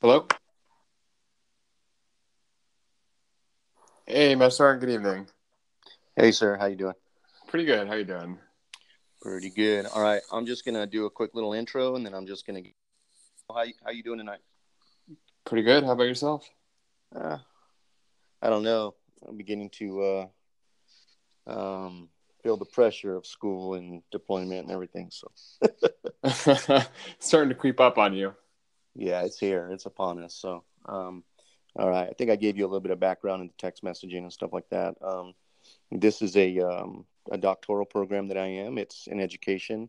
Hello. Hey, Master. Good evening. Hey, sir. How you doing? Pretty good. How you doing? Pretty good. All right. I'm just gonna do a quick little intro, and then I'm just gonna. How you, how you doing tonight? Pretty good. How about yourself? Uh, I don't know. I'm beginning to uh, um, feel the pressure of school and deployment and everything. So starting to creep up on you. Yeah, it's here. It's upon us. So, um, all right. I think I gave you a little bit of background in the text messaging and stuff like that. Um, this is a um, a doctoral program that I am. It's in education.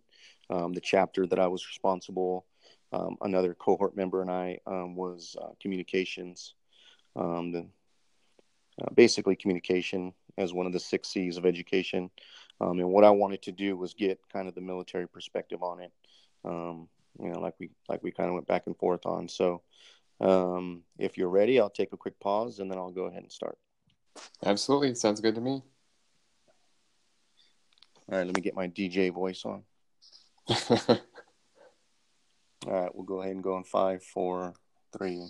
Um, the chapter that I was responsible, um, another cohort member and I um, was uh, communications. The uh, basically communication as one of the six C's of education. And what I wanted to do was get kind of the military perspective on it. Um, you know, like we like we kind of went back and forth on. So, um, if you're ready, I'll take a quick pause and then I'll go ahead and start. Absolutely, sounds good to me. All right, let me get my DJ voice on. All right, we'll go ahead and go in five, four, three,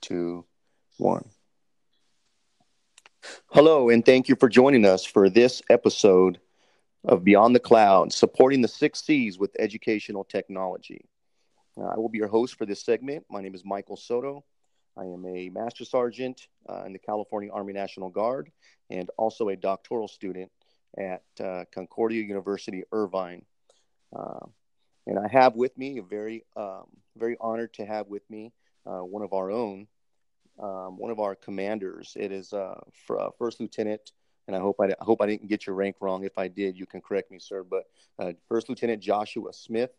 two, one. Hello, and thank you for joining us for this episode of Beyond the Cloud, supporting the six C's with educational technology. Uh, I will be your host for this segment. My name is Michael Soto. I am a Master Sergeant uh, in the California Army National Guard and also a doctoral student at uh, Concordia University, Irvine. Uh, and I have with me a very, um, very honored to have with me uh, one of our own, um, one of our commanders. It is uh, First Lieutenant and I hope I, I, hope I didn't get your rank wrong. If I did, you can correct me, sir. But uh, First Lieutenant Joshua Smith,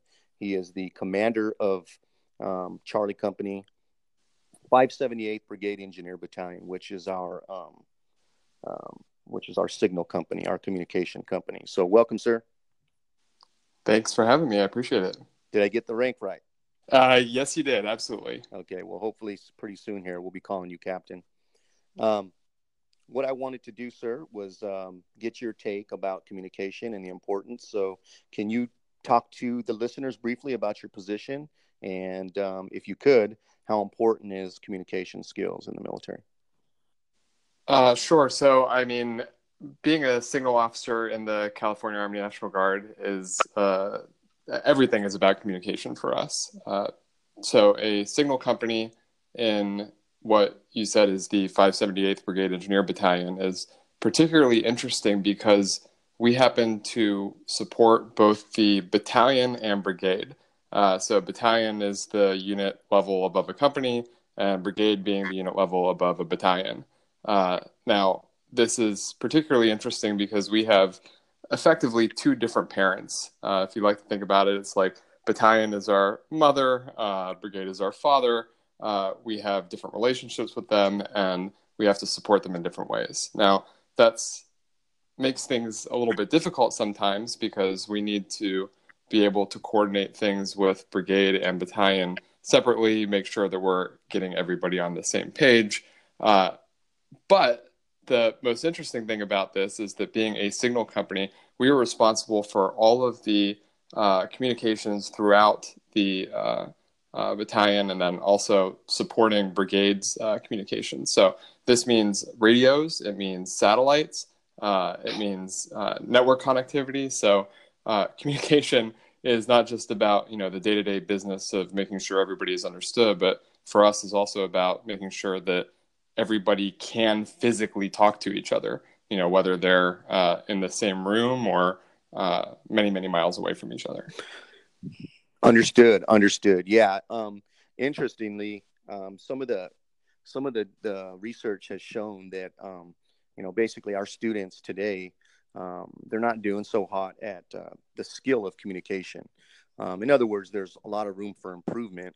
he is the commander of um, Charlie Company, 578th Brigade Engineer Battalion, which is our um, um, which is our signal company, our communication company. So, welcome, sir. Thanks for having me. I appreciate it. Did I get the rank right? Uh, yes, you did. Absolutely. Okay. Well, hopefully, pretty soon here we'll be calling you captain. Um, what I wanted to do, sir, was um, get your take about communication and the importance. So, can you talk to the listeners briefly about your position? And um, if you could, how important is communication skills in the military? Uh, sure. So, I mean, being a signal officer in the California Army National Guard is uh, everything is about communication for us. Uh, so, a signal company in what you said is the 578th Brigade Engineer Battalion is particularly interesting because we happen to support both the battalion and brigade. Uh, so, battalion is the unit level above a company, and brigade being the unit level above a battalion. Uh, now, this is particularly interesting because we have effectively two different parents. Uh, if you like to think about it, it's like battalion is our mother, uh, brigade is our father, uh, we have different relationships with them and we have to support them in different ways. Now, that's makes things a little bit difficult sometimes because we need to be able to coordinate things with brigade and battalion separately, make sure that we're getting everybody on the same page. Uh, but the most interesting thing about this is that being a signal company, we are responsible for all of the uh, communications throughout the uh, uh, battalion and then also supporting brigades uh, communications. So this means radios, it means satellites, uh, it means uh, network connectivity. So uh, communication is not just about you know the day-to-day business of making sure everybody is understood, but for us is also about making sure that everybody can physically talk to each other. You know whether they're uh, in the same room or many many miles away from each other. Understood. Understood. Yeah. Um, interestingly, um, some of the some of the, the research has shown that um, you know basically our students today um, they're not doing so hot at uh, the skill of communication. Um, in other words, there's a lot of room for improvement,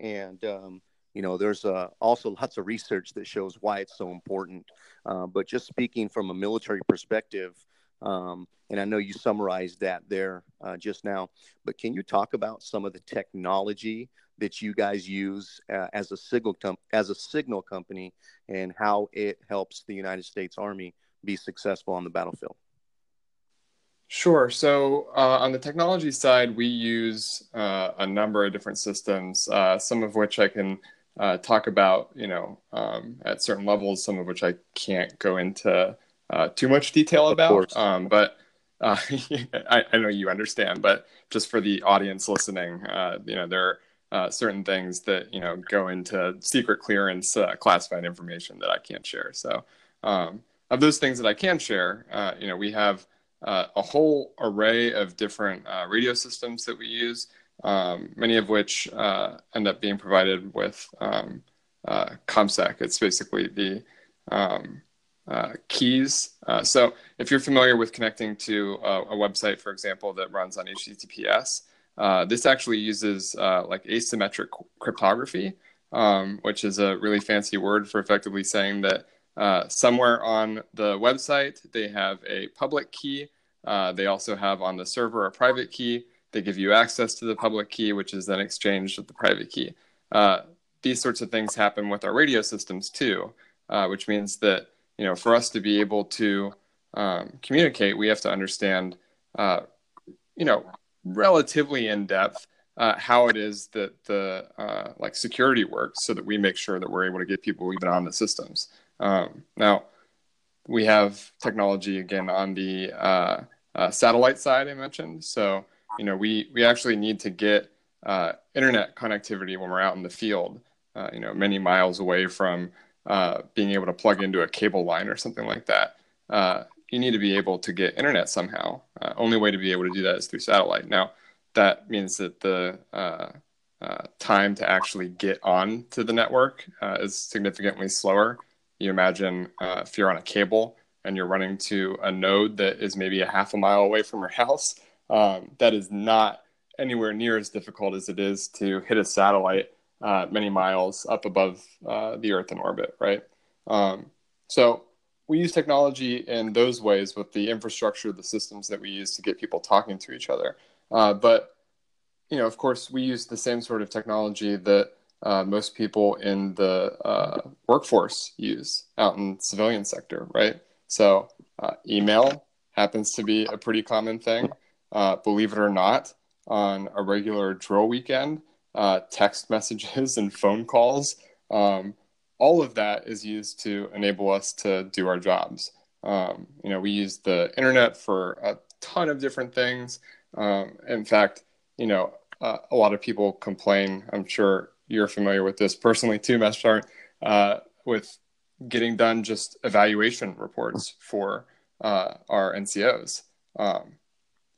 and um, you know there's uh, also lots of research that shows why it's so important. Uh, but just speaking from a military perspective, um, and I know you summarized that there uh, just now, but can you talk about some of the technology that you guys use uh, as a signal com- as a signal company and how it helps the United States Army be successful on the battlefield? Sure. So uh, on the technology side, we use uh, a number of different systems, uh, some of which I can uh, talk about, you know, um, at certain levels, some of which I can't go into uh, too much detail about. Um, but uh, I, I, know you understand. But just for the audience listening, uh, you know, there are uh, certain things that you know go into secret clearance, uh, classified information that I can't share. So, um, of those things that I can share, you know, we have a whole array of different radio systems that we use um, many of which uh, end up being provided with um, uh, ComSec. It's basically the um, uh, keys. Uh, so if you're familiar with connecting to a, a, website, for example, that runs on HTTPS, uh, this actually uses uh, like asymmetric cryptography, um, which is a really fancy word for effectively saying that somewhere on the website they have a public key. they also have on the server a private key they give you access to the public key, which is then exchanged with the private key. Uh, these sorts of things happen with our radio systems too, uh, which means that you know for us to be able to um, communicate, we have to understand, uh, you know, relatively in depth uh, how it is that the uh, like security works, so that we make sure that we're able to get people even on the systems. Um, now, we have technology again on the uh, satellite side I mentioned, so you know, we we actually need to get uh, internet connectivity when we're out in the field. Uh, you know, many miles away from uh, being able to plug into a cable line or something like that. Uh, you need to be able to get internet somehow. Uh, only way to be able to do that is through satellite. Now, that means that the uh, time to actually get on to the network is significantly slower. You imagine if you're on a cable and you're running to a node that is maybe a half a mile away from your house um, that is not anywhere near as difficult as it is to hit a satellite uh, many miles up above uh, the Earth in orbit, right? Um, so we use technology in those ways with the infrastructure, the systems that we use to get people talking to each other. Uh, but you know, of course, we use the same sort of technology that uh, most people in the uh, workforce use out in civilian sector, right? So uh, email happens to be a pretty common thing uh, believe it or not, on a regular drill weekend, uh, text messages and phone calls. Um, all of that is used to enable us to do our jobs. Um, you know, we use the internet for a ton of different things. Um, in fact, you know, uh, a lot of people complain. I'm sure you're familiar with this personally too, Master, uh, with getting done just evaluation reports for uh, our NCOs. Um,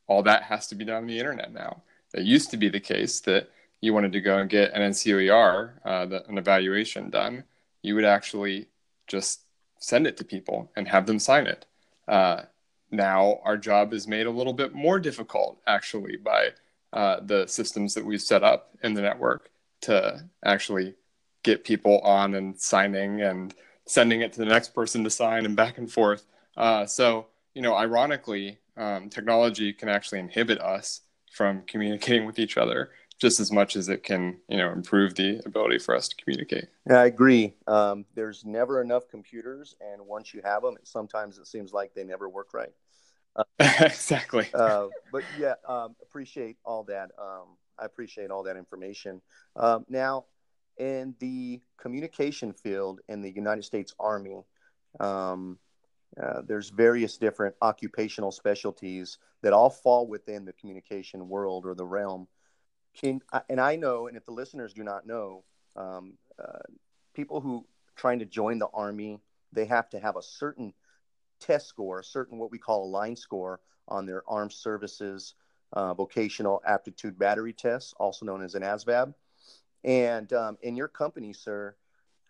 all that has to be done on the internet now. It used to be the case that you wanted to go and get an NCOER, uh, the, an evaluation done, you would actually just send it to people and have them sign it. Uh, now our job is made a little bit more difficult, actually, by uh, the systems that we've set up in the network to actually get people on and signing and sending it to the next person to sign and back and forth. Uh, so, you know, ironically, um, technology can actually inhibit us from communicating with each other just as much as it can, you know, improve the ability for us to communicate. Yeah, I agree. Um, there's never enough computers, and once you have them, sometimes it seems like they never work right. Uh, exactly. Uh, but yeah, um, appreciate all that. Um, I appreciate all that information. Um, now, in the communication field in the United States Army, um, uh, there's various different occupational specialties that all fall within the communication world or the realm. Can, and I know, and if the listeners do not know, um, uh, people who trying to join the army, they have to have a certain test score, a certain what we call a line score on their armed services uh, vocational aptitude battery test, also known as an ASVAB. And um, in your company, sir,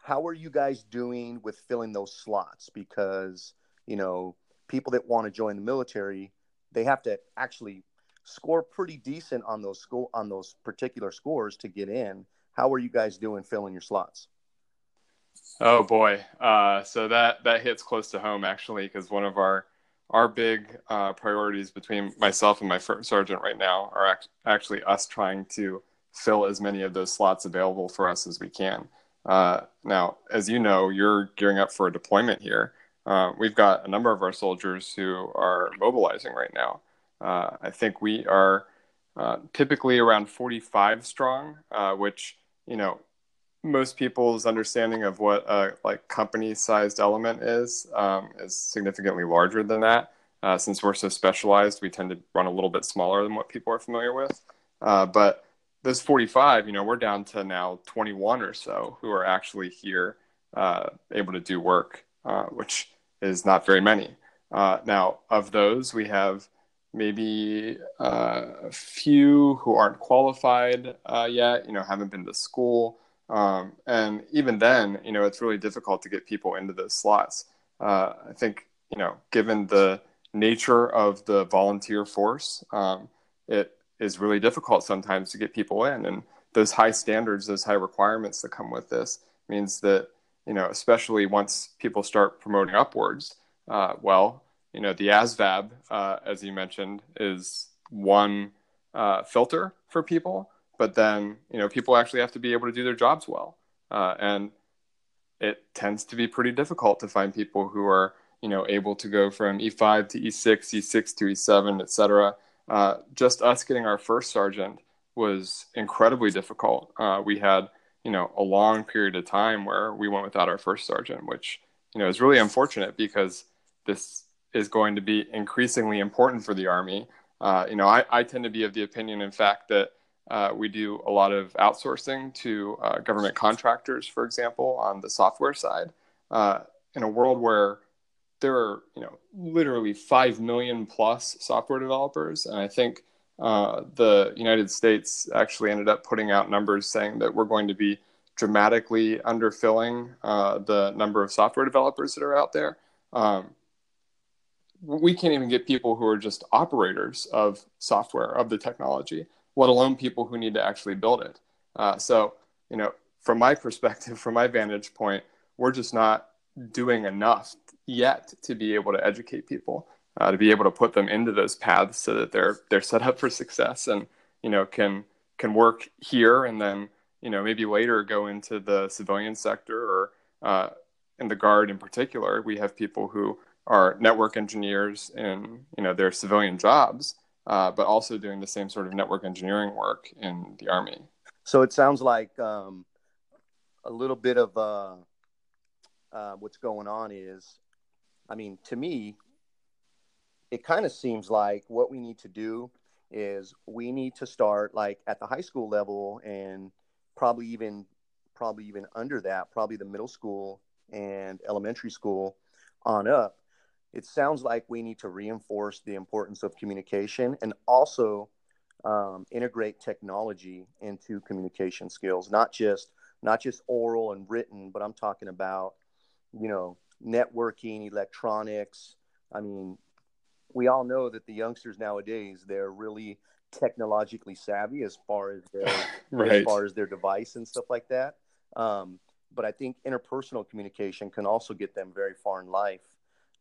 how are you guys doing with filling those slots? Because you know, people that want to join the military, they have to actually score pretty decent on those school on those particular scores to get in. How are you guys doing filling your slots? Oh boy, uh, so that that hits close to home actually, because one of our our big uh, priorities between myself and my first sergeant right now are act- actually us trying to fill as many of those slots available for us as we can. Uh, now, as you know, you're gearing up for a deployment here. Uh, we've got a number of our soldiers who are mobilizing right now. Uh, I think we are uh, typically around 45 strong, uh, which, you know, most people's understanding of what a like company-sized element is um, is significantly larger than that. Uh, since we're so specialized, we tend to run a little bit smaller than what people are familiar with. Uh, but those 45, you know, we're down to now 21 or so who are actually here uh, able to do work, which is not very many. Now, of those, we have maybe uh, a few who aren't qualified yet, you know, haven't been to school. Um, and even then, you know, it's really difficult to get people into those slots. I think, you know, given the nature of the volunteer force, um, it is really difficult sometimes to get people in. And those high standards, those high requirements that come with this means that, you know, especially once people start promoting upwards, uh, well, you know, the ASVAB, uh, as you mentioned, is one uh, filter for people, but then, you know, people actually have to be able to do their jobs well. Uh, and it tends to be pretty difficult to find people who are you know, able to go from E5 to E6, E6 to E7, et cetera. Uh, just us getting our first sergeant was incredibly difficult. Uh, we had, you know, a long period of time where we went without our first sergeant, which, you know, is really unfortunate because this is going to be increasingly important for the Army. Uh, you know, I, I, tend to be of the opinion, in fact, that uh, we do a lot of outsourcing to uh, government contractors, for example, on the software side. Uh, in a world where there are you know literally five million plus software developers, and I think uh, the United States actually ended up putting out numbers saying that we're going to be dramatically underfilling uh, the number of software developers that are out there. Um, we can't even get people who are just operators of software of the technology, let alone people who need to actually build it. Uh, so, you know, from my perspective, from my vantage point, we're just not doing enough yet to be able to educate people, uh, to be able to put them into those paths so that they're they're set up for success and you know can can work here and then you know maybe later go into the civilian sector or uh, in the guard in particular. We have people who are network engineers in you know their civilian jobs, uh, but also doing the same sort of network engineering work in the army. So it sounds like um, a little bit of uh, uh, what's going on is I mean, to me, it kind of seems like what we need to do is we need to start like at the high school level and probably even probably even under that, probably the middle school and elementary school on up. It sounds like we need to reinforce the importance of communication and also um, integrate technology into communication skills, not just not just oral and written, but I'm talking about you know networking, electronics. I mean, we all know that the youngsters nowadays they're really technologically savvy as far as their right. as far as their device and stuff like that. Um, but I think interpersonal communication can also get them very far in life.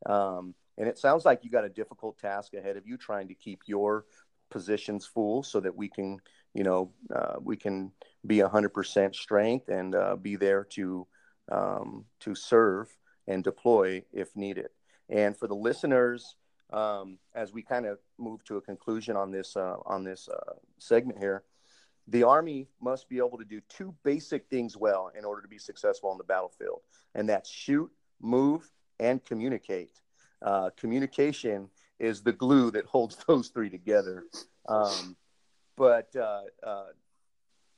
Um, and it sounds like you got a difficult task ahead of you trying to keep your positions full so that we can, you know, uh, we can be 100% strength and uh, be there to um, to serve and deploy if needed. And for the listeners, um, as we kind of move to a conclusion on this uh, on this uh, segment here, the Army must be able to do two basic things well in order to be successful on the battlefield, and that's shoot, move, and communicate. Uh, communication is the glue that holds those three together. Um, but uh, uh,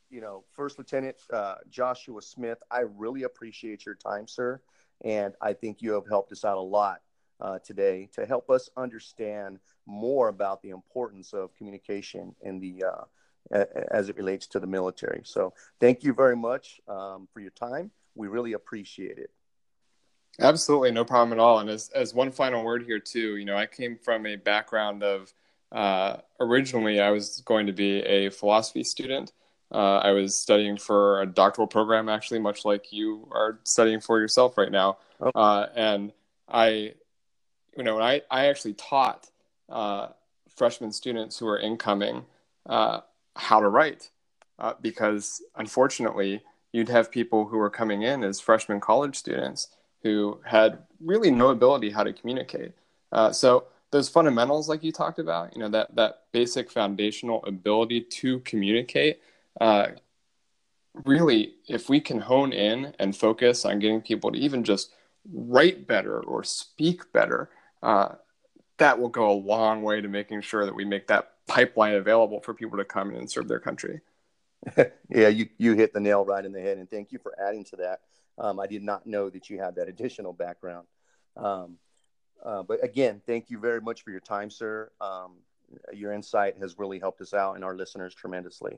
you know, First Lieutenant uh, Joshua Smith, I really appreciate your time, sir. And I think you have helped us out a lot uh, today to help us understand more about the importance of communication in the uh, as it relates to the military. So thank you very much um, for your time. We really appreciate it. Absolutely, no problem at all. And as as one final word here too, you know, I came from a background of uh, originally I was going to be a philosophy student. Uh, I was studying for a doctoral program, actually, much like you are studying for yourself right now. Oh. Uh, and I, you know, I, I actually taught uh, freshman students who are incoming uh, how to write uh, because unfortunately, you'd have people who were coming in as freshman college students who had really no ability how to communicate. Uh, so those fundamentals, like you talked about, you know, that that basic foundational ability to communicate uh, really, if we can hone in and focus on getting people to even just write better or speak better, uh, that will go a long way to making sure that we make that pipeline available for people to come in and serve their country. yeah, you, you hit the nail right in the head. And thank you for adding to that. Um, I did not know that you had that additional background. Um, uh, but again, thank you very much for your time, sir. Um, your insight has really helped us out and our listeners tremendously.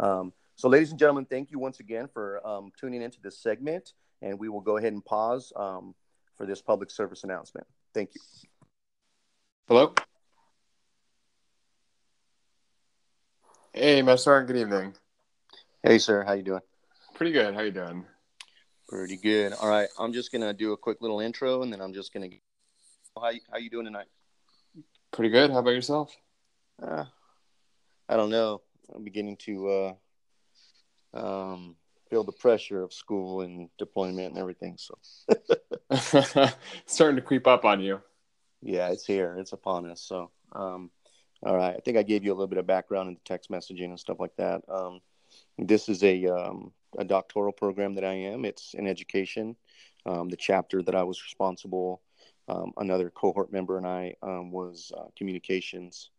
Um, so, ladies and gentlemen, thank you once again for um, tuning into this segment. And we will go ahead and pause um, for this public service announcement. Thank you. Hello. Hey, Master. Good evening. Hey, sir. How you doing? Pretty good. How you doing? Pretty good. All right. I'm just gonna do a quick little intro, and then I'm just gonna. How how you doing tonight? Pretty good. How about yourself? Uh, I don't know. I'm beginning to uh, um, feel the pressure of school and deployment and everything. So starting to creep up on you. Yeah, it's here. It's upon us. So, um, all right. I think I gave you a little bit of background in the text messaging and stuff like that. Um, this is a um, a doctoral program that I am. It's in education. Um, the chapter that I was responsible, um, another cohort member and I um, was uh, communications.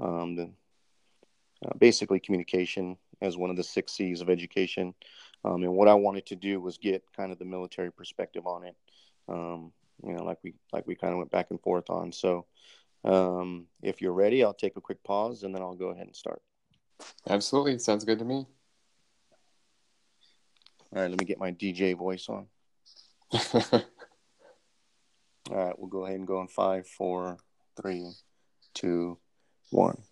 Um, the, uh, basically, communication as one of the six C's of education. Um, and what I wanted to do was get kind of the military perspective on it. Um, you know, like we like we kind of went back and forth on. So, if you're ready, I'll take a quick pause and then I'll go ahead and start. Absolutely, sounds good to me. All right, let me get my DJ voice on. All right, we'll go ahead and go in five, four, three, two, one.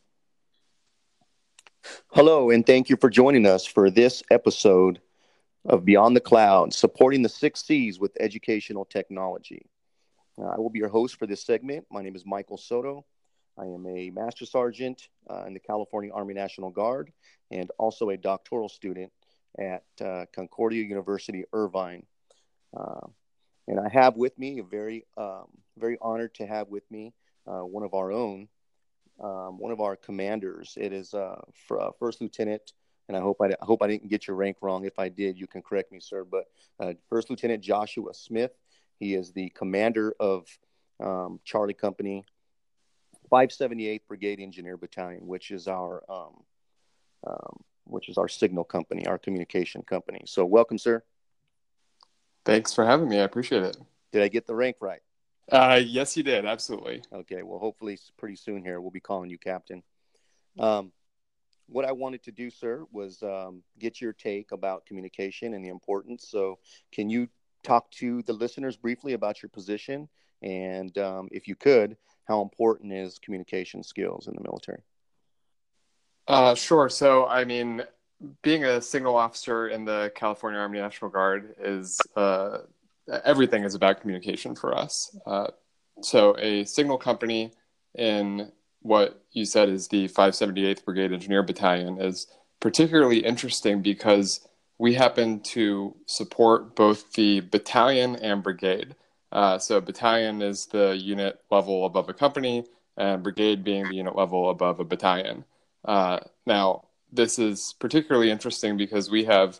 Hello, and thank you for joining us for this episode of Beyond the Cloud, supporting the six C's with educational technology. Uh, I will be your host for this segment. My name is Michael Soto. I am a Master Sergeant uh, in the California Army National Guard and also a doctoral student at uh, Concordia University, Irvine. Uh, and I have with me a very, um, very honored to have with me uh, one of our own, um, one of our commanders. It is uh, for, uh, First Lieutenant, and I hope I, I, hope I didn't get your rank wrong. If I did, you can correct me, sir. But uh, First Lieutenant Joshua Smith, he is the commander of um, Charlie Company, 578th Brigade Engineer Battalion, which is our um, um, which is our signal company, our communication company. So, welcome, sir. Thanks for having me. I appreciate it. Did I get the rank right? Uh, yes, you did. Absolutely. Okay. Well, hopefully, pretty soon here, we'll be calling you captain. Um, what I wanted to do, sir, was um, get your take about communication and the importance. So, can you talk to the listeners briefly about your position? And um, if you could, how important is communication skills in the military? Uh, sure. So, I mean, being a signal officer in the California Army National Guard is uh, everything is about communication for us. Uh, so, a signal company in what you said is the 578th Brigade Engineer Battalion is particularly interesting because we happen to support both the battalion and brigade. Uh, so, battalion is the unit level above a company, and brigade being the unit level above a battalion. Uh, now, this is particularly interesting because we have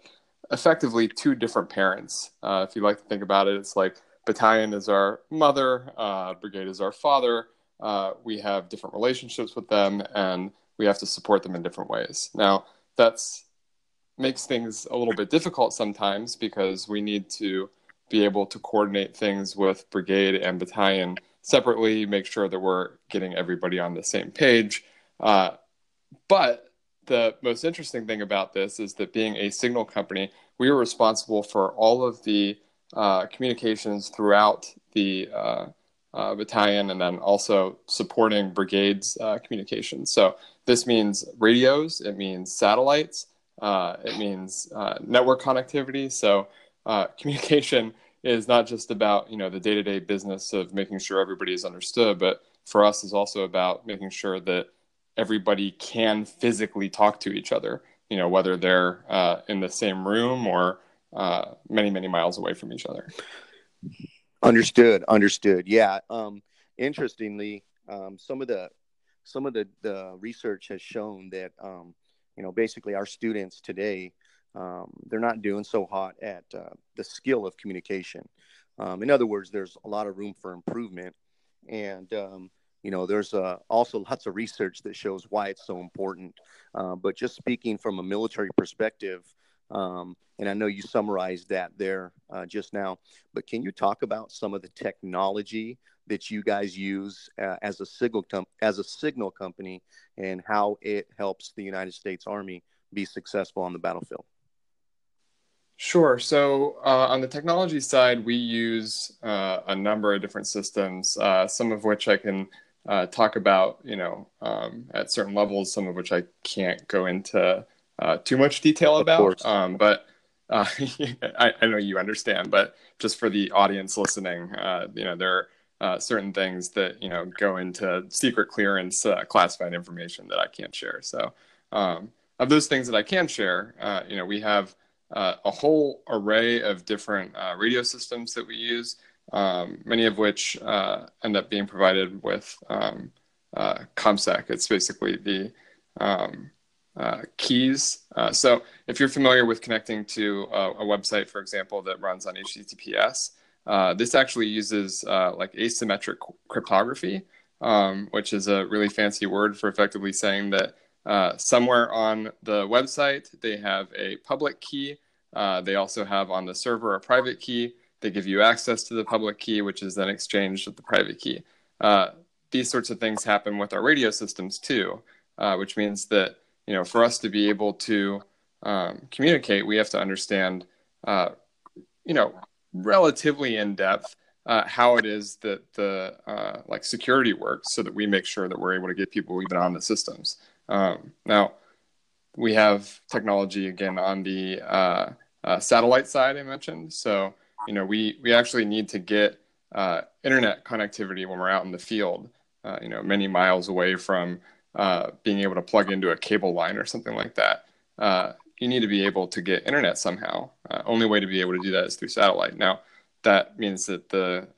effectively two different parents. Uh, if you like to think about it, it's like battalion is our mother, uh, brigade is our father. Uh, we have different relationships with them, and we have to support them in different ways. Now, that's makes things a little bit difficult sometimes because we need to be able to coordinate things with brigade and battalion separately, make sure that we're getting everybody on the same page. But the most interesting thing about this is that being a signal company, we are responsible for all of the uh, communications throughout the uh, uh, battalion and then also supporting brigades uh, communications. So this means radios, it means satellites, uh, it means uh, network connectivity. So communication is not just about you know the day-to-day business of making sure everybody is understood, but for us is also about making sure that everybody can physically talk to each other, you know, whether they're uh, in the same room or uh, many, many miles away from each other. Understood. Understood. Yeah. Um, interestingly, um, some of the some of the, the research has shown that um, you know basically our students today um, they're not doing so hot at uh, the skill of communication. Um, in other words, there's a lot of room for improvement, and um, you know, there's uh, also lots of research that shows why it's so important. Uh, but just speaking from a military perspective, um, and I know you summarized that there uh, just now, but can you talk about some of the technology that you guys use uh, as a signal com- as a signal company and how it helps the United States Army be successful on the battlefield? Sure. So uh, on the technology side, we use uh, a number of different systems, uh, some of which I can uh, talk about, you know, um, at certain levels, some of which I can't go into uh, too much detail about. Um, but uh, I, I, know you understand. But just for the audience listening, you know, there are certain things that you know go into secret clearance, classified information that I can't share. So um, of those things that I can share, you know, we have uh, a whole array of different uh, radio systems that we use, um, many of which uh, end up being provided with um, uh, ComSec. It's basically the um, uh, keys. Uh, so if you're familiar with connecting to a, a, website, for example, that runs on HTTPS, this actually uses like asymmetric cryptography, um, which is a really fancy word for effectively saying that uh, somewhere on the website, they have a public key. Uh, they also have on the server a private key. They give you access to the public key, which is then exchanged with the private key. Uh, these sorts of things happen with our radio systems too, uh, which means that you know for us to be able to um, communicate, we have to understand, uh, you know, relatively in depth uh, how it is that the uh, like security works, so that we make sure that we're able to get people even on the systems. Um, now, we have technology again on the uh, uh, satellite side I mentioned. So, you know, we, we actually need to get uh, internet connectivity when we're out in the field, uh, you know, many miles away from uh, being able to plug into a cable line or something like that. Uh, you need to be able to get internet somehow. only way to be able to do that is through satellite. Now, that means that the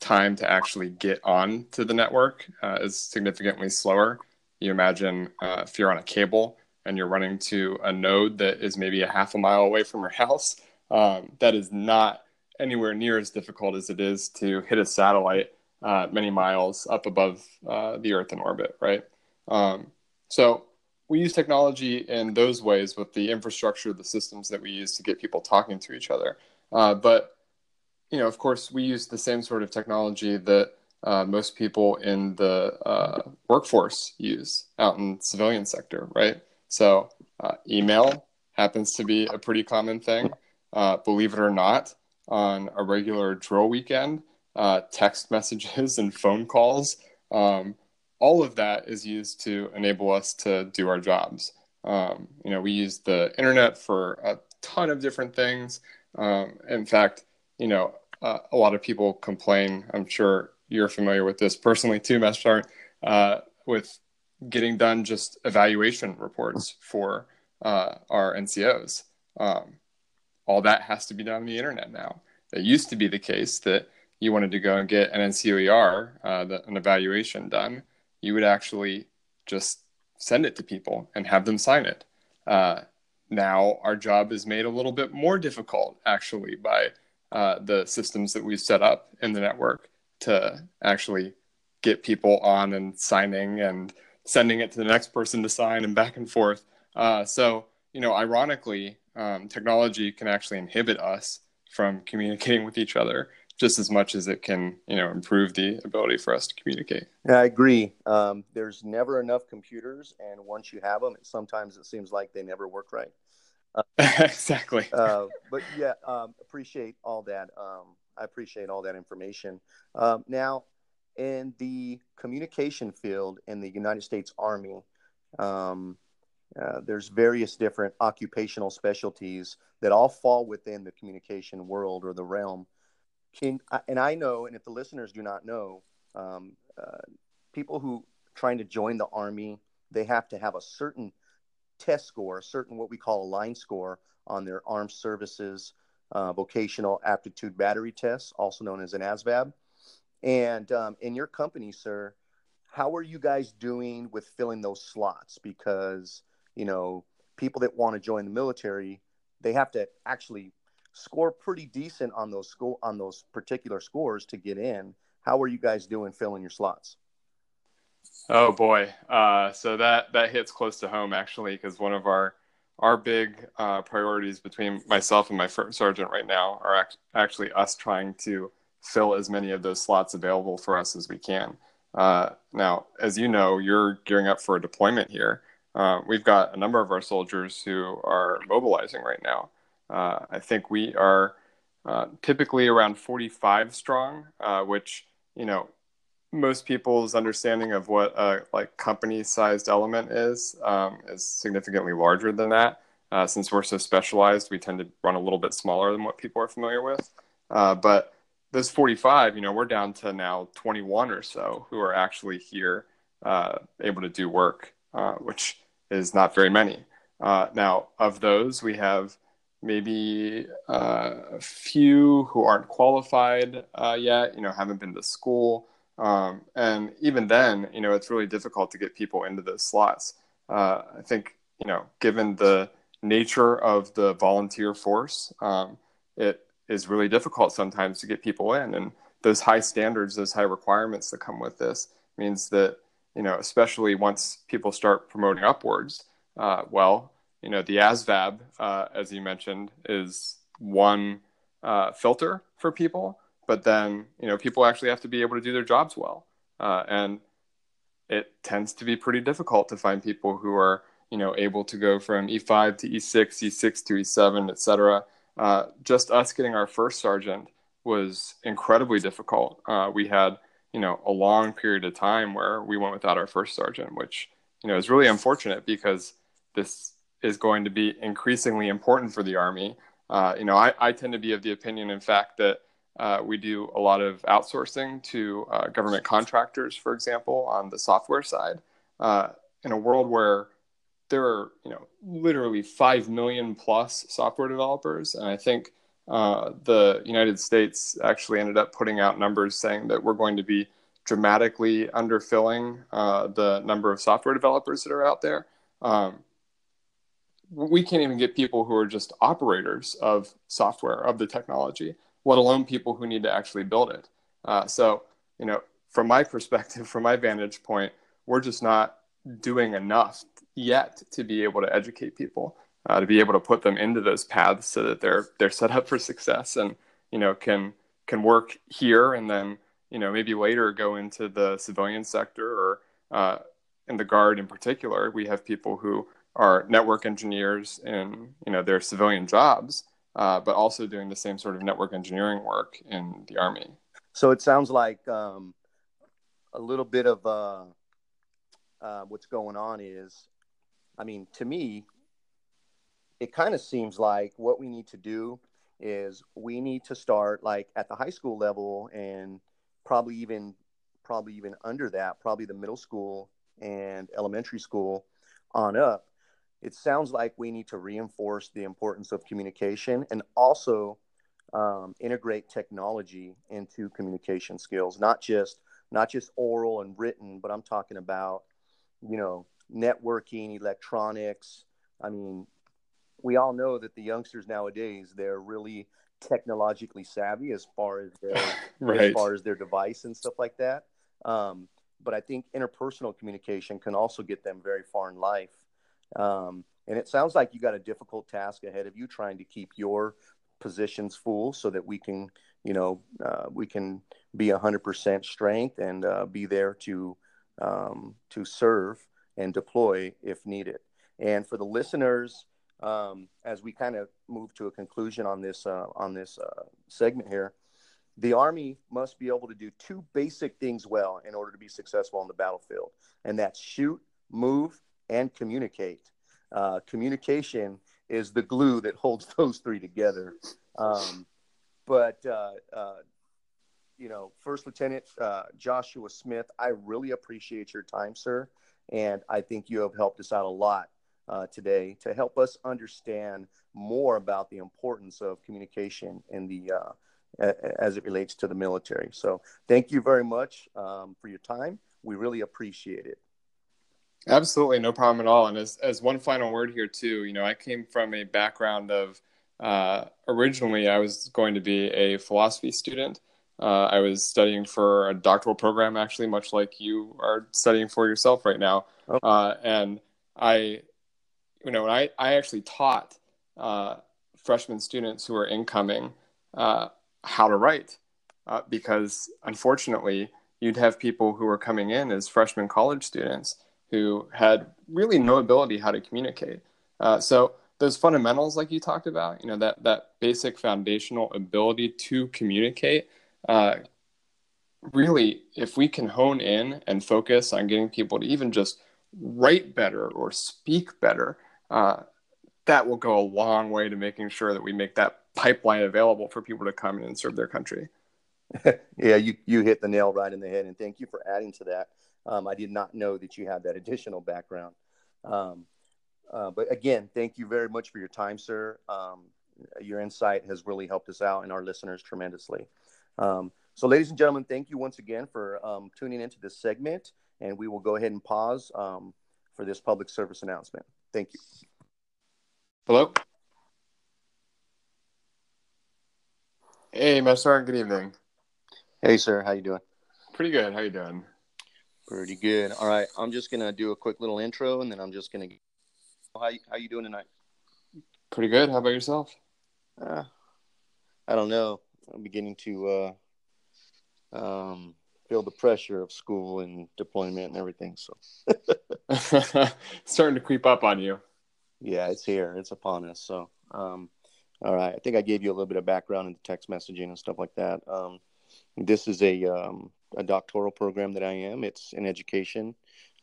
time to actually get on to the network is significantly slower you imagine uh, if you're on a cable and you're running to a node that is maybe a half a mile away from your house, um, that is not anywhere near as difficult as it is to hit a satellite uh, many miles up above uh, the Earth in orbit, right? Um, so we use technology in those ways with the infrastructure, the systems that we use to get people talking to each other. Uh, but you know, of course, we use the same sort of technology that uh, most people in the uh, workforce use out in civilian sector, right? So uh, email happens to be a pretty common thing. Uh, believe it or not, on a regular drill weekend, uh, text messages and phone calls, um, all of that is used to enable us to do our jobs. Um, you know, we use the internet for a ton of different things. Um, in fact, you know, uh, a lot of people complain, I'm sure you're familiar with this personally too, Master, uh, with getting done just evaluation reports for uh, our NCOs. Um, all that has to be done on the internet now. It used to be the case that you wanted to go and get an NCOER, uh, an evaluation done, you would actually just send it to people and have them sign it. Uh, now our job is made a little bit more difficult actually by uh, the systems that we've set up in the network to actually get people on and signing and sending it to the next person to sign and back and forth. Uh, so, you know, ironically, um, technology can actually inhibit us from communicating with each other just as much as it can, you know, improve the ability for us to communicate. Yeah, I agree. Um, there's never enough computers, and once you have them, sometimes it seems like they never work right. Uh, exactly. Uh, but yeah, um, appreciate all that. Um, I appreciate all that information. Um, now, in the communication field in the United States Army, um, uh, there's various different occupational specialties that all fall within the communication world or the realm. Can and I know, and if the listeners do not know, um, uh, people who trying to join the army, they have to have a certain test score, a certain what we call a line score on their armed services uh, vocational aptitude battery test, also known as an ASVAB. And um, in your company, sir, how are you guys doing with filling those slots? Because you know people that want to join the military, they have to actually score pretty decent on those school on those particular scores to get in. How are you guys doing filling your slots? Oh boy, uh, so that that hits close to home actually, because one of our our big uh, priorities between myself and my first sergeant right now are act- actually us trying to fill as many of those slots available for us as we can. Uh, now, as you know, you're gearing up for a deployment here. Uh, we've got a number of our soldiers who are mobilizing right now. Uh, I think we are uh, typically around 45 strong, uh, which you know most people's understanding of what a like company-sized element is um, is significantly larger than that. Uh, since we're so specialized, we tend to run a little bit smaller than what people are familiar with. But those 45, you know, we're down to now 21 or so who are actually here able to do work, uh, which is not very many. Uh, now, of those, we have maybe uh, a few who aren't qualified yet, you know, haven't been to school. Um, and even then, you know, it's really difficult to get people into those slots. Uh, I think, you know, given the nature of the volunteer force, um, it is really difficult sometimes to get people in. And those high standards, those high requirements that come with this means that, you know, especially once people start promoting upwards, uh, well, you know, the ASVAB, uh, as you mentioned, is one uh, filter for people but then you know people actually have to be able to do their jobs well uh, and it tends to be pretty difficult to find people who are you know able to go from e5 to e6 e6 to e7 etc uh, just us getting our first sergeant was incredibly difficult. Uh, we had you know a long period of time where we went without our first sergeant which you know is really unfortunate because this is going to be increasingly important for the army uh, you know I, I tend to be of the opinion in fact that uh, we do a lot of outsourcing to uh, government contractors, for example, on the software side. Uh, in a world where there are, you know, literally five million plus software developers, and I think uh, the United States actually ended up putting out numbers saying that we're going to be dramatically underfilling uh, the number of software developers that are out there. Um, we can't even get people who are just operators of software of the technology let alone people who need to actually build it. Uh, so, you know, from my perspective, from my vantage point, we're just not doing enough yet to be able to educate people, uh, to be able to put them into those paths so that they're they're set up for success and you know can can work here and then you know maybe later go into the civilian sector or uh, in the guard in particular. We have people who are network engineers in you know their civilian jobs uh, but also doing the same sort of network engineering work in the Army. So it sounds like um, a little bit of uh, uh, what's going on is, I mean, to me, it kind of seems like what we need to do is we need to start like at the high school level and probably even probably even under that probably the middle school and elementary school on up it sounds like we need to reinforce the importance of communication and also um, integrate technology into communication skills, not just not just oral and written, but I'm talking about you know networking, electronics. I mean, we all know that the youngsters nowadays they're really technologically savvy as far as their right. as far as their device and stuff like that. Um, but I think interpersonal communication can also get them very far in life. Um, and it sounds like you got a difficult task ahead of you trying to keep your positions full so that we can, you know, uh, we can be 100% strength and uh, be there to, um, to serve and deploy if needed. And for the listeners, um, as we kind of move to a conclusion on this, uh, on this uh, segment here, the Army must be able to do two basic things well in order to be successful on the battlefield, and that's shoot, move, and communicate. Uh, communication is the glue that holds those three together. Um, but uh, uh, you know, First Lieutenant uh, Joshua Smith, I really appreciate your time, sir, and I think you have helped us out a lot uh, today to help us understand more about the importance of communication in the as it relates to the military. So, thank you very much um, for your time. We really appreciate it. Absolutely, no problem at all. And as, as one final word here, too, you know, I came from a background of uh, originally I was going to be a philosophy student. Uh, I was studying for a doctoral program, actually, much like you are studying for yourself right now. Oh. Uh, and I, you know, I, I actually taught uh, freshman students who are incoming uh, how to write uh, because unfortunately, you'd have people who were coming in as freshman college students who had really no ability how to communicate. Uh, so those fundamentals, like you talked about, you know, that that basic foundational ability to communicate, uh, really, if we can hone in and focus on getting people to even just write better or speak better, uh, that will go a long way to making sure that we make that pipeline available for people to come in and serve their country. yeah, you you hit the nail right in the head, and thank you for adding to that. Um, I did not know that you had that additional background. Um, uh, but again, thank you very much for your time, sir. Um, your insight has really helped us out and our listeners tremendously. Um, so, ladies and gentlemen, thank you once again for um, tuning into this segment, and we will go ahead and pause um, for this public service announcement. Thank you. Hello. Hey, Master. Good evening. Hey, sir. How you doing? Pretty good. How you doing? Pretty good. All right, I'm just gonna do a quick little intro, and then I'm just gonna. How you, how you doing tonight? Pretty good. How about yourself? Uh, I don't know. I'm beginning to uh, um, feel the pressure of school and deployment and everything. So, starting to creep up on you. Yeah, it's here. It's upon us. So, um, all right. I think I gave you a little bit of background in the text messaging and stuff like that. Um, this is a um, a doctoral program that I am. It's in education.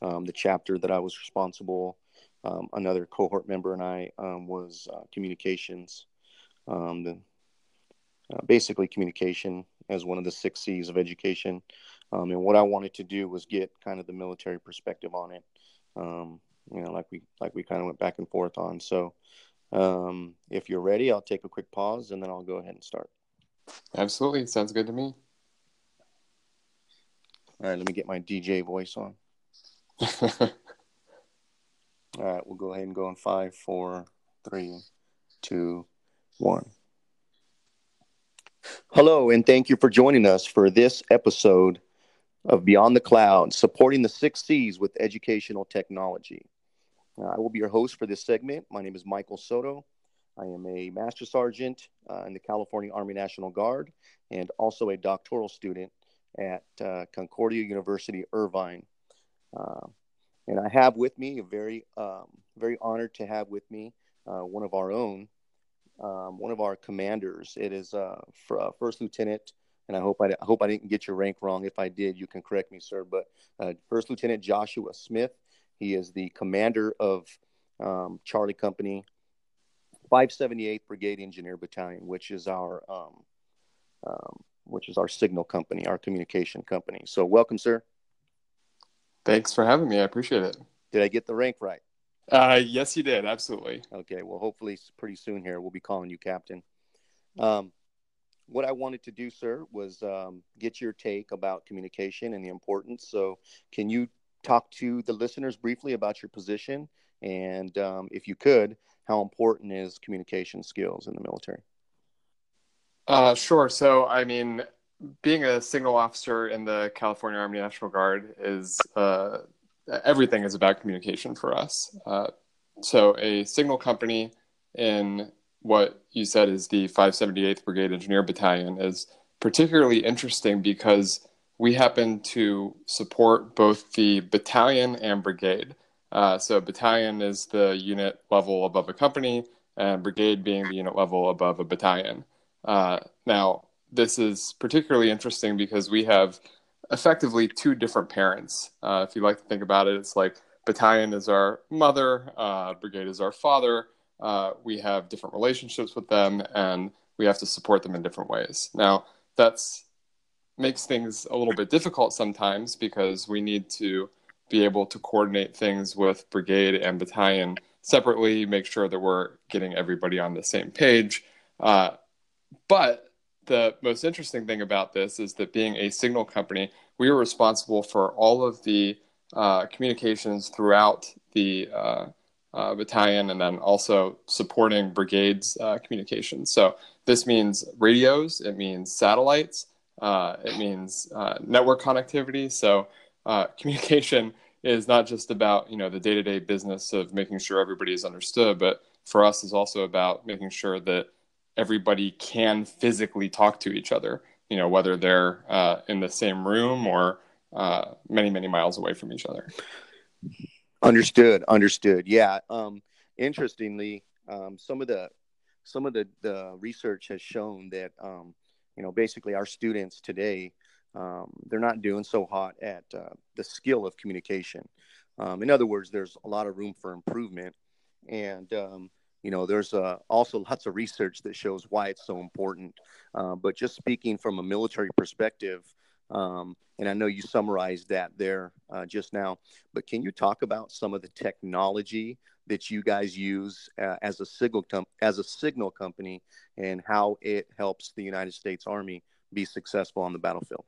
Um, the chapter that I was responsible, um, another cohort member and I um, was uh, communications. The, uh, basically, communication as one of the six C's of education. And what I wanted to do was get kind of the military perspective on it. Um, you know, like we like we kind of went back and forth on. So, if you're ready, I'll take a quick pause and then I'll go ahead and start. Absolutely, sounds good to me. All right, let me get my DJ voice on. All right, we'll go ahead and go in five, four, three, two, one. Hello, and thank you for joining us for this episode of Beyond the Cloud, supporting the six C's with educational technology. Uh, I will be your host for this segment. My name is Michael Soto. I am a Master Sergeant uh, in the California Army National Guard and also a doctoral student at uh, Concordia University, Irvine. Uh, and I have with me a very, um, very honored to have with me uh, one of our own, um, one of our commanders. It is uh, First Lieutenant, and I hope I, I, hope I didn't get your rank wrong. If I did, you can correct me, sir. But uh, First Lieutenant Joshua Smith, he is the commander of um, Charlie Company, 578th Brigade Engineer Battalion, which is our um, um, which is our signal company, our communication company. So, welcome, sir. Thanks for having me. I appreciate it. Did I get the rank right? Uh, yes, you did. Absolutely. Okay. Well, hopefully, pretty soon here, we'll be calling you captain. Um, what I wanted to do, sir, was um, get your take about communication and the importance. So, can you talk to the listeners briefly about your position? And um, if you could, how important is communication skills in the military? Uh, sure. So, I mean, being a signal officer in the California Army National Guard is uh, everything is about communication for us. Uh, so, a signal company in what you said is the 578th Brigade Engineer Battalion is particularly interesting because we happen to support both the battalion and brigade. Uh, so, battalion is the unit level above a company, and brigade being the unit level above a battalion. Uh, now, this is particularly interesting because we have effectively two different parents. Uh, if you like to think about it, it's like battalion is our mother, uh, brigade is our father. Uh, we have different relationships with them, and we have to support them in different ways. Now, that's makes things a little bit difficult sometimes because we need to be able to coordinate things with brigade and battalion separately, make sure that we're getting everybody on the same page. Uh, but the most interesting thing about this is that being a signal company, we are responsible for all of the uh, communications throughout the uh, battalion and then also supporting brigades uh, communications. So this means radios, it means satellites, uh, it means uh, network connectivity. So uh, communication is not just about you know the day-to-day business of making sure everybody is understood, but for us is also about making sure that everybody can physically talk to each other. You know whether they're uh, in the same room or many many miles away from each other. Understood. Understood. Yeah. Um, interestingly, um, some of the some of the, the research has shown that um, you know basically our students today um, they're not doing so hot at uh, the skill of communication. Um, in other words, there's a lot of room for improvement, and um, you know there's uh, also lots of research that shows why it's so important. Uh, but just speaking from a military perspective, um, and I know you summarized that there uh, just now, but can you talk about some of the technology that you guys use uh, as a signal com- as a signal company and how it helps the United States Army be successful on the battlefield?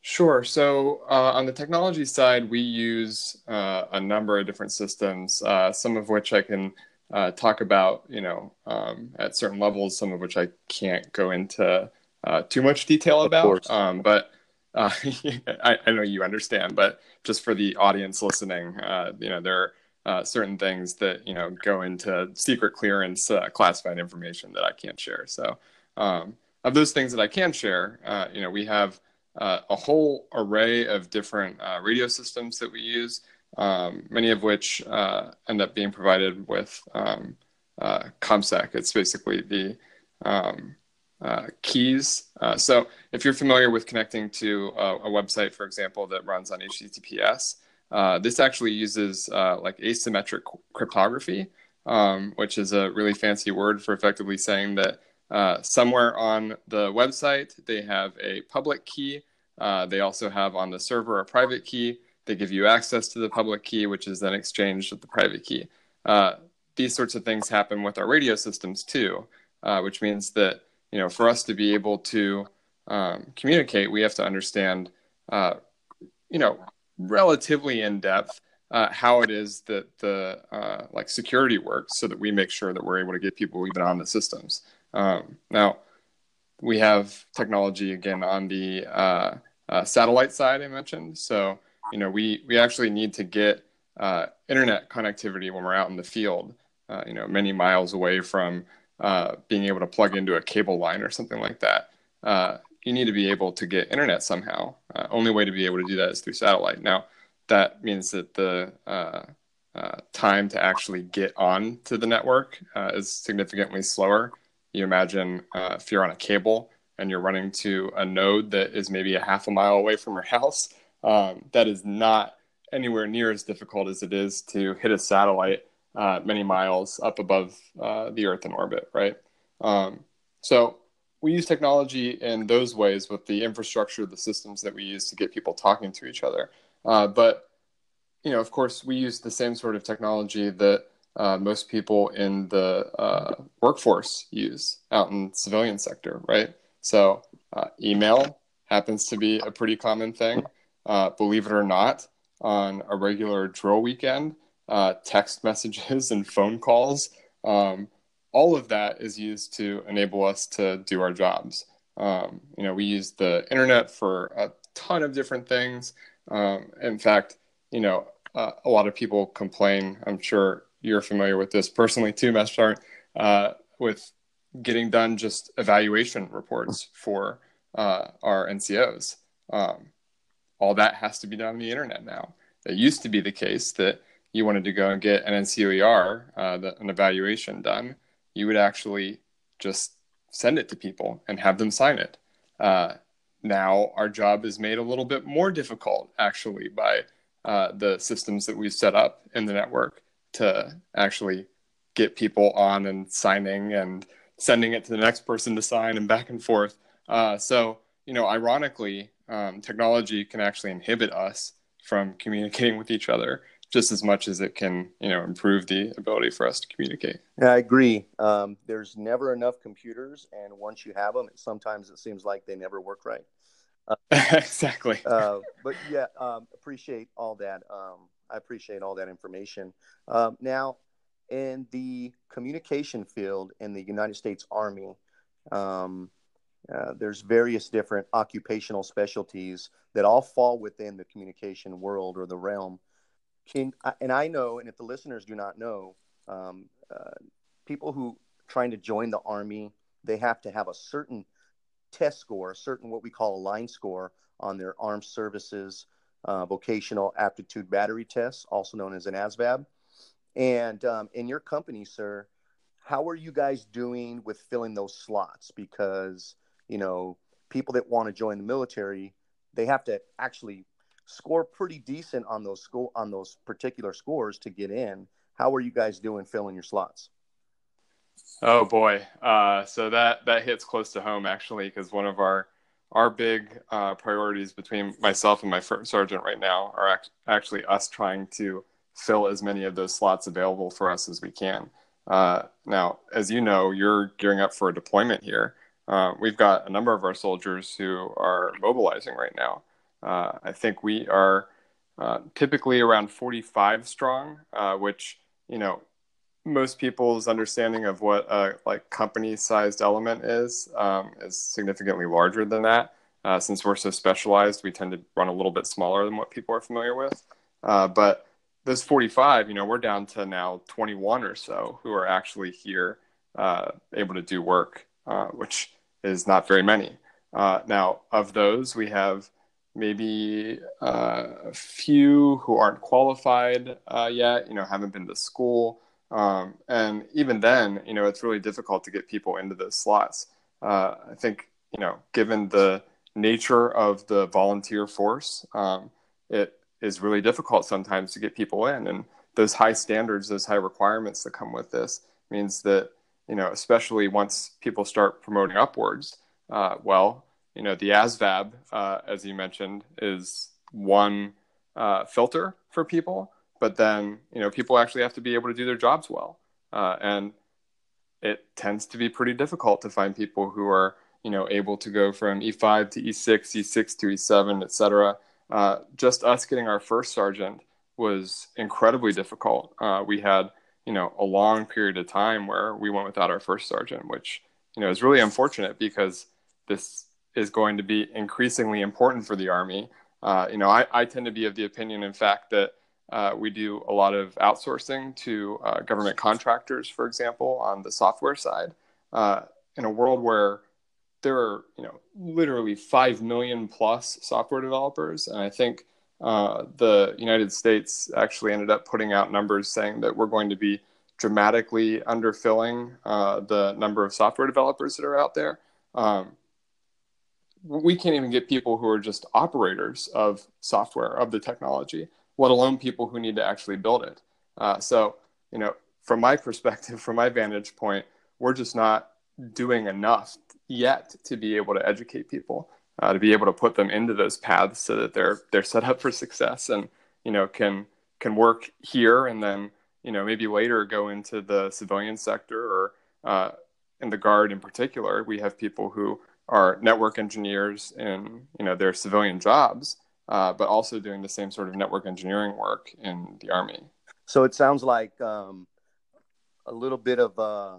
Sure. So uh, on the technology side, we use uh, a number of different systems, uh, some of which I can uh, talk about, you know, um, at certain levels, some of which I can't go into uh, too much detail about. Um, but uh, I, I, know you understand. But just for the audience listening, uh, you know, there are uh, certain things that you know go into secret clearance, uh, classified information that I can't share. So, um, of those things that I can share, uh, you know, we have a whole array of different radio systems that we use. Um, many of which end up being provided with um, ComSec. It's basically the um, uh, keys. Uh, so if you're familiar with connecting to a, a, website, for example, that runs on HTTPS, uh, this actually uses uh, like asymmetric cryptography, um, which is a really fancy word for effectively saying that uh, somewhere on the website they have a public key. Uh, they also have on the server a private key. They give you access to the public key, which is then exchanged with the private key. these sorts of things happen with our radio systems too, which means that you know, for us to be able to um, communicate, we have to understand, uh, you know, relatively in depth uh, how it is that the uh, like security works, so that we make sure that we're able to get people even on the systems. Um, now, we have technology again on the uh, uh, satellite side I mentioned. So, you know, we we actually need to get uh, internet connectivity when we're out in the field. you know, many miles away from uh, being able to plug into a cable line or something like that. Uh, you need to be able to get internet somehow. Uh, only way to be able to do that is through satellite. Now, that means that the uh, uh, time to actually get on to the network is significantly slower. You imagine if you're on a cable and you're running to a node that is maybe a half a mile away from your house, um, that is not anywhere near as difficult as it is to hit a satellite uh, many miles up above uh, the Earth in orbit, right? Um, so we use technology in those ways with the infrastructure, the systems that we use to get people talking to each other. Uh, but you know, of course, we use the same sort of technology that uh, most people in the uh, workforce use out in the civilian sector, right? So uh, email happens to be a pretty common thing. believe it or not, on a regular drill weekend, uh, text messages and phone calls. Um, all of that is used to enable us to do our jobs. Um, you know, we use the internet for a ton of different things. Um, in fact, you know, uh, a lot of people complain. I'm sure you're familiar with this personally too, Meshar, uh, with getting done just evaluation reports for uh, our NCOs. Um, all that has to be done on the internet now. It used to be the case that you wanted to go and get an NCOER, uh, the, an evaluation done, you would actually just send it to people and have them sign it. Uh, now our job is made a little bit more difficult, actually, by uh, the systems that we've set up in the network to actually get people on and signing and sending it to the next person to sign and back and forth. Uh, so, you know, ironically, um, technology can actually inhibit us from communicating with each other just as much as it can, you know, improve the ability for us to communicate. Yeah, I agree. Um, there's never enough computers, and once you have them, sometimes it seems like they never work right. Uh, exactly. Uh, but yeah, um, appreciate all that. Um, I appreciate all that information. Um, now, in the communication field in the United States Army, um, uh, there's various different occupational specialties that all fall within the communication world or the realm. Can, and I know, and if the listeners do not know, um, uh, people who trying to join the army, they have to have a certain test score, a certain what we call a line score on their armed services uh, vocational aptitude battery test, also known as an ASVAB. And um, in your company, sir, how are you guys doing with filling those slots? Because you know, people that want to join the military, they have to actually score pretty decent on those school on those particular scores to get in. How are you guys doing filling your slots? Oh boy, uh, so that that hits close to home actually, because one of our our big uh, priorities between myself and my first sergeant right now are act- actually us trying to fill as many of those slots available for us as we can. Uh, now, as you know, you're gearing up for a deployment here. Uh, we've got a number of our soldiers who are mobilizing right now. Uh, I think we are uh, typically around 45 strong, uh, which you know most people's understanding of what a like company-sized element is um, is significantly larger than that. Uh, since we're so specialized, we tend to run a little bit smaller than what people are familiar with. Uh, but those 45, you know, we're down to now 21 or so who are actually here able to do work, which is not very many. Uh, now, of those, we have maybe uh, a few who aren't qualified uh, yet, you know, haven't been to school. Um, and even then, you know, it's really difficult to get people into those slots. Uh, I think, you know, given the nature of the volunteer force, um, it is really difficult sometimes to get people in. And those high standards, those high requirements that come with this means that you know, especially once people start promoting upwards, uh, well, you know, the ASVAB, uh, as you mentioned, is one uh, filter for people, but then, you know, people actually have to be able to do their jobs well. Uh, and it tends to be pretty difficult to find people who are, you know, able to go from E5 to E6, E6 to E7, et cetera. Uh, just us getting our first sergeant was incredibly difficult. Uh, we had you know, a long period of time where we went without our first sergeant, which, you know, is really unfortunate because this is going to be increasingly important for the Army. Uh, you know, I, I, tend to be of the opinion, in fact, that uh, we do a lot of outsourcing to uh, government contractors, for example, on the software side. Uh, in a world where there are, you know, literally 5 million plus software developers, and I think uh, the United States actually ended up putting out numbers saying that we're going to be dramatically underfilling uh, the number of software developers that are out there. Um, we can't even get people who are just operators of software of the technology, let alone people who need to actually build it. Uh, so, you know, from my perspective, from my vantage point, we're just not doing enough yet to be able to educate people uh, to be able to put them into those paths so that they're they're set up for success and you know can can work here and then you know maybe later go into the civilian sector or uh, in the guard in particular we have people who are network engineers in you know their civilian jobs uh, but also doing the same sort of network engineering work in the army. So it sounds like um, a little bit of uh,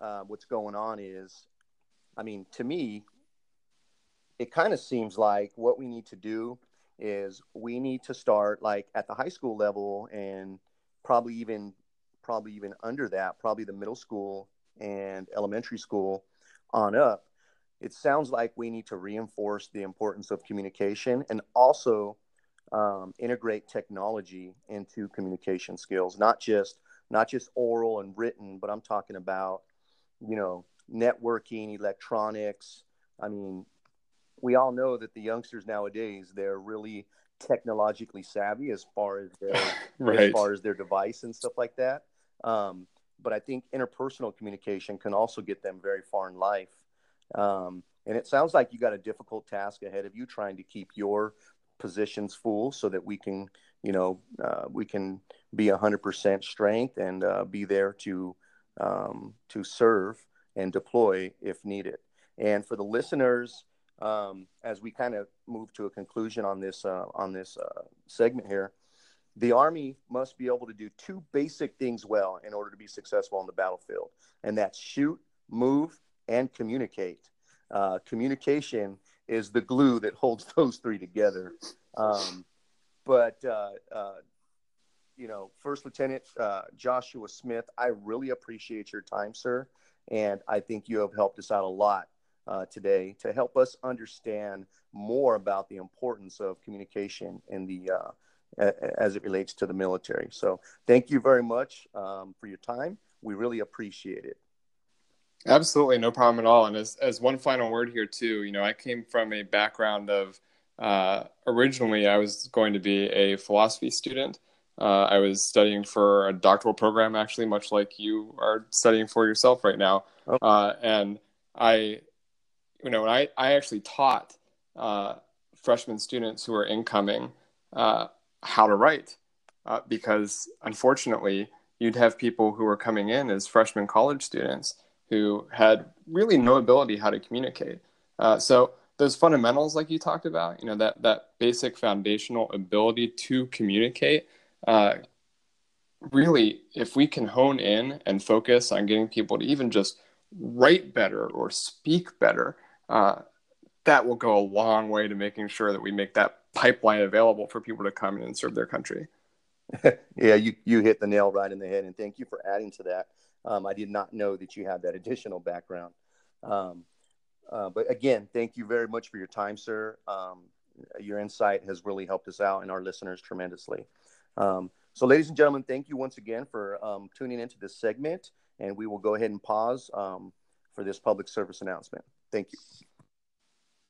uh what's going on is i mean to me it kind of seems like what we need to do is we need to start like at the high school level and probably even probably even under that probably the middle school and elementary school on up it sounds like we need to reinforce the importance of communication and also um, integrate technology into communication skills not just not just oral and written but i'm talking about you know networking electronics i mean we all know that the youngsters nowadays they're really technologically savvy as far as their right. as far as their device and stuff like that. Um, but I think interpersonal communication can also get them very far in life. Um, and it sounds like you got a difficult task ahead of you trying to keep your positions full so that we can, you know, uh, we can be 100% strength and uh, be there to um, to serve and deploy if needed. And for the listeners um, as we kind of move to a conclusion on this uh, on this uh, segment here, the Army must be able to do two basic things well in order to be successful on the battlefield, and that's shoot, move, and communicate. Uh, communication is the glue that holds those three together. Um, but uh, uh, you know, First Lieutenant uh, Joshua Smith, I really appreciate your time, sir, and I think you have helped us out a lot uh, today to help us understand more about the importance of communication in the uh, as it relates to the military. So, thank you very much um, for your time. We really appreciate it. Absolutely, no problem at all. And as as one final word here too, you know, I came from a background of uh, originally I was going to be a philosophy student. Uh, I was studying for a doctoral program, actually, much like you are studying for yourself right now. Oh. Uh, and I, you know, I I actually taught uh, freshman students who are incoming uh, how to write, uh, because unfortunately, you'd have people who were coming in as freshman college students who had really no ability how to communicate. Uh, so those fundamentals, like you talked about, you know, that that basic foundational ability to communicate, uh, really, if we can hone in and focus on getting people to even just write better or speak better, uh, that will go a long way to making sure that we make that pipeline available for people to come in and serve their country. yeah, you you hit the nail right in the head, and thank you for adding to that. Um, I did not know that you had that additional background. Um, uh, but again, thank you very much for your time, sir. Um, your insight has really helped us out and our listeners tremendously. Um, so, ladies and gentlemen, thank you once again for um, tuning into this segment, and we will go ahead and pause um, for this public service announcement. Thank you.